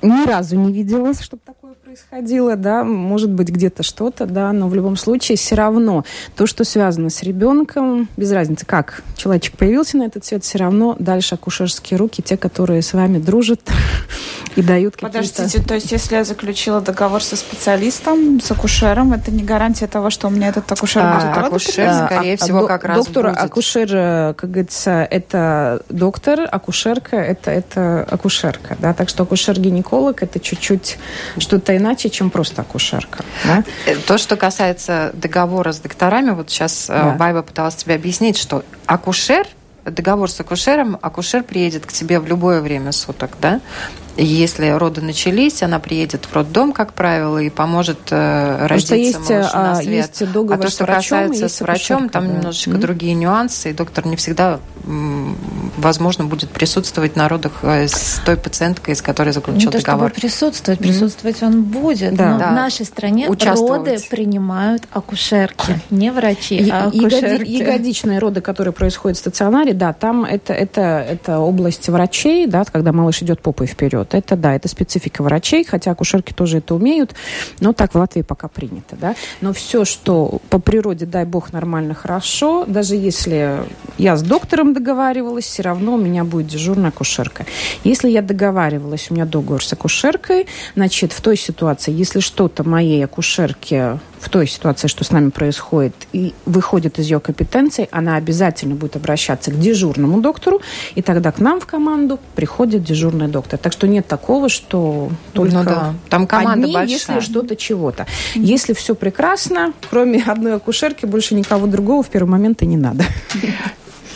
ни разу не видела, чтобы такое происходило, да, может быть, где-то что-то, да, но в любом случае все равно то, что связано с ребенком, без разницы, как человечек появился на этот свет, все равно дальше акушерские руки, те, которые с вами дружат и дают какие-то... Подождите, то есть если я заключила договор со специалистом, с акушером, это не гарантия того, что у меня этот акушер а, будет Акушер, а, скорее а, всего, как раз Доктор, будет. акушер, как говорится, это доктор, акушерка, это, это акушерка, да, так что акушер-гинеколог это чуть-чуть что-то иначе, чем просто акушерка. Да? Э, то, что касается договора с докторами, вот сейчас э, да. Байба пыталась тебе объяснить, что акушер договор с акушером, акушер приедет к тебе в любое время суток, да, Если роды начались, она приедет в роддом, как правило, и поможет э, родиться есть, малышу на а, свет. есть договор а то, с что врачом, касается с врачом, там да. немножечко Мгм. другие нюансы, и доктор не всегда, возможно, будет присутствовать на родах э, с той пациенткой, с которой Не заключил то чтобы договор. присутствовать, присутствовать он будет, Да. но Да. в нашей стране роды принимают акушерки, не врачи, И- а акушерки. ягодичные роды, которые происходят в стационаре, да, там это, это, это область врачей, да, когда малыш идет попой вперед. Это, да, это специфика врачей, хотя акушерки тоже это умеют, но так в Латвии пока принято, да. Но все, что по природе, дай бог, нормально, хорошо, даже если я с доктором договаривалась, все равно у меня будет дежурная акушерка. Если я договаривалась, у меня договор с акушеркой, значит, в той ситуации, если что-то моей акушерке в той ситуации, что с нами происходит, и выходит из ее компетенции, она обязательно будет обращаться к дежурному доктору, и тогда к нам в команду приходит дежурный доктор. Так что нет такого, что только Ну да, там команда одни, большая. если что-то чего-то. Если все прекрасно, кроме одной акушерки, больше никого другого в первый момент и не надо.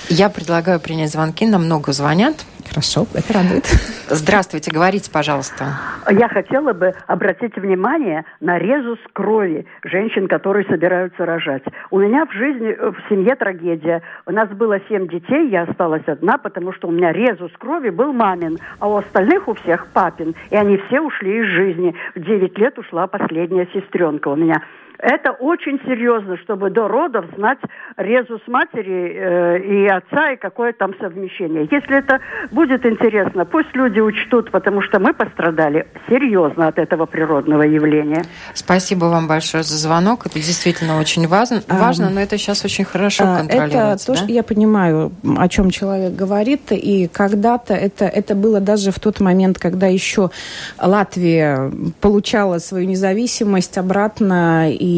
Я предлагаю принять звонки, нам много звонят. Хорошо, это радует. Здравствуйте, говорите, пожалуйста. Я хотела бы обратить внимание на резус крови женщин, которые собираются рожать. У меня в жизни, в семье трагедия. У нас было семь детей, я осталась одна, потому что у меня резус крови был мамин, а у остальных у всех папин. И они все ушли из жизни. В 9 лет ушла последняя сестренка у меня. Это очень серьезно, чтобы до родов знать резус матери э, и отца, и какое там совмещение. Если это будет интересно, пусть люди учтут, потому что мы пострадали серьезно от этого природного явления. Спасибо вам большое за звонок. Это действительно очень важно, А, важно но это сейчас очень хорошо А, контролируется. Это то, да? что я понимаю, о чем человек говорит, и когда-то это, это было даже в тот момент, когда еще Латвия получала свою независимость обратно, и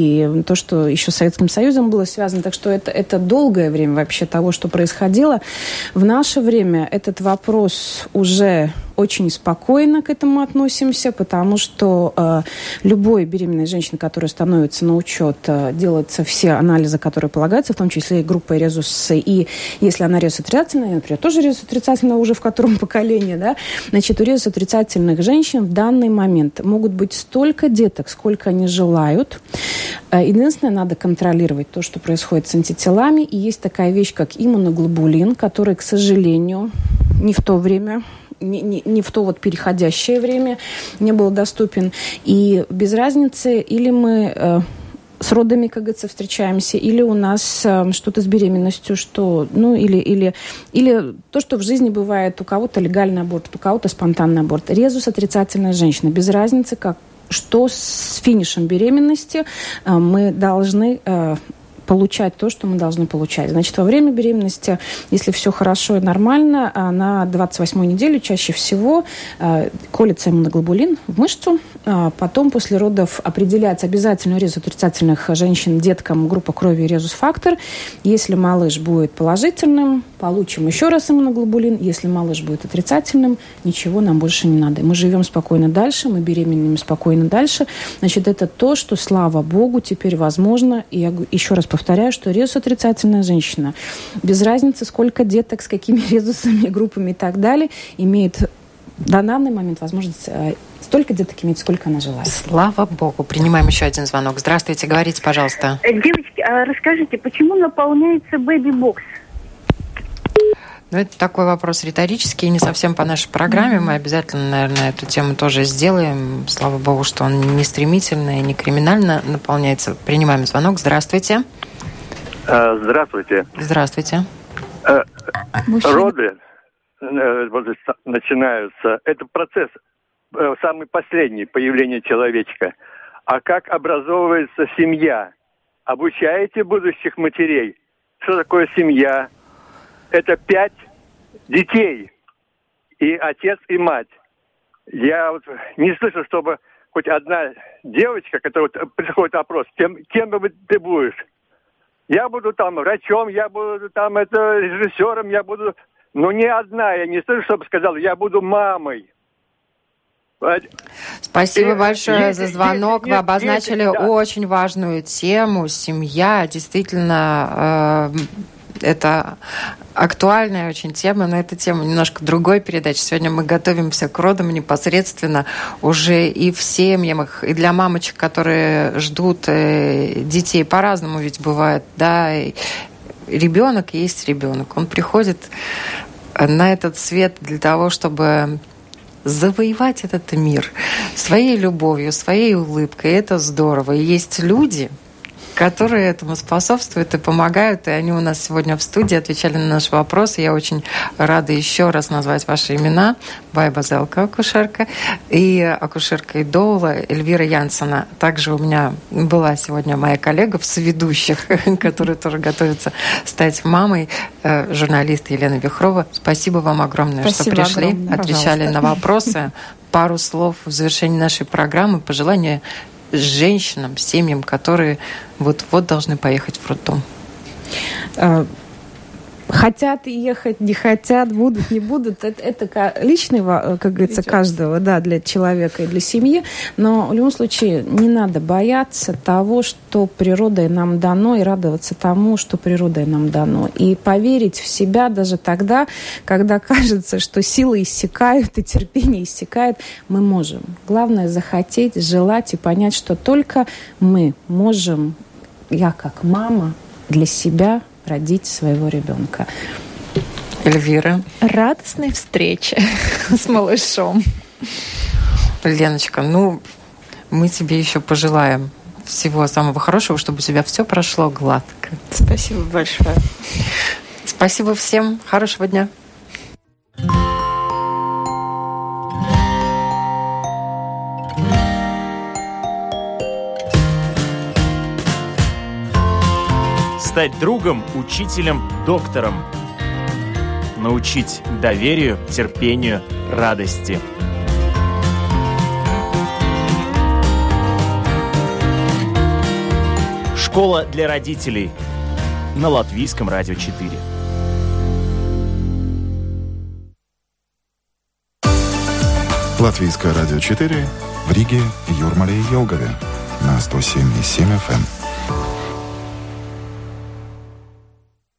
то, что еще с Советским Союзом было связано, так что это, это долгое время вообще того, что происходило. В наше время этот вопрос уже очень спокойно к этому относимся, потому что э, любой беременной женщине, которая становится на учет, э, делаются все анализы, которые полагаются, в том числе и группа резус. И если она резус отрицательная, например, тоже резус отрицательная уже в котором поколении, да, значит, у резус отрицательных женщин в данный момент могут быть столько деток, сколько они желают. Э, Единственное, надо контролировать то, что происходит с антителами. И есть такая вещь, как иммуноглобулин, который, к сожалению, не в то время не, не, не в то вот переходящее время не был доступен. И без разницы, или мы э, с родами, как говорится, встречаемся, или у нас э, что-то с беременностью, что, ну, или, или, или то, что в жизни бывает, у кого-то легальный аборт, у кого-то спонтанный аборт. Резус отрицательная женщина, без разницы, как, что с финишем беременности э, мы должны э, получать то, что мы должны получать. Значит, во время беременности, если все хорошо и нормально, а на 28 неделю чаще всего э, колется иммуноглобулин в мышцу. А потом после родов определяется обязательно резус отрицательных женщин деткам группа крови резус-фактор. Если малыш будет положительным, получим еще раз иммуноглобулин. Если малыш будет отрицательным, ничего нам больше не надо. Мы живем спокойно дальше, мы беременными спокойно дальше. Значит, это то, что, слава богу, теперь возможно. И я еще раз повторяю, что резус отрицательная женщина, без разницы, сколько деток, с какими резусами, группами и так далее, имеет на данный момент возможность э, столько деток иметь, сколько она желает. Слава богу. Принимаем еще один звонок. Здравствуйте, говорите, пожалуйста. Э, Девочки, а расскажите, почему наполняется бэби-бокс? Ну, это такой вопрос риторический, не совсем по нашей программе. Мы обязательно, наверное, эту тему тоже сделаем. Слава богу, что он не стремительно и не криминально наполняется. Принимаем звонок. Здравствуйте. Э, Здравствуйте. Здравствуйте. Э, Мужчина. Роды э, начинаются. Это процесс самый последний появления человечка. А как образовывается семья? Обучаете будущих матерей? Что такое семья? Это пять детей. И отец, и мать. Я вот не слышу, чтобы хоть одна девочка, которая вот приходит опрос, кем, кем бы ты будешь? Я буду там врачом, я буду там это режиссером, я буду... Но ни одна, я не слышу, чтобы сказала, я буду мамой. Спасибо Э, большое если- за звонок. если Вы обозначили очень важную тему. Семья действительно э, Это актуальная очень тема, но это тема немножко другой передачи. Сегодня мы готовимся к родам непосредственно уже и в семьях, и для мамочек, которые ждут э, детей. По-разному ведь бывает, да. Ребенок есть ребенок. Он приходит на этот свет для того, чтобы завоевать этот мир своей любовью, своей улыбкой. Это здорово. И есть люди, которые этому способствуют и помогают. И они у нас сегодня в студии отвечали на наши вопросы. Я очень рада еще раз назвать ваши имена. Байба Зелка, акушерка, и акушерка Идола Эльвира Янсона. Также у меня была сегодня моя коллега в соведущих, которая тоже готовится стать мамой, э, журналист Елена Вихрова. Спасибо вам огромное, Спасибо что пришли, огромное. отвечали Пожалуйста. на вопросы. Пару слов в завершении нашей программы, пожелания женщинам, семьям, которые вот-вот должны поехать в роддом. Хотят ехать, не хотят, будут, не будут. Это, это личный, ва- как говорится, каждого, да, для человека и для семьи. Но в любом случае не надо бояться того, что природой нам дано, и радоваться тому, что природой нам дано. И поверить в себя даже тогда, когда кажется, что силы иссякают и терпение иссякает, мы можем. Главное захотеть, желать и понять, что только мы можем, я как мама, для себя родить своего ребенка. Эльвира, Радостной встречи с малышом. Леночка, ну, мы тебе еще пожелаем всего самого хорошего, чтобы у тебя все прошло гладко. Спасибо большое. Спасибо всем. Хорошего дня. Стать другом, учителем, доктором. Научить доверию, терпению, радости. Школа для родителей на Латвийском радио 4. Латвийское радио 4 в Риге, Юрмале и Елгове на 107,7 FM.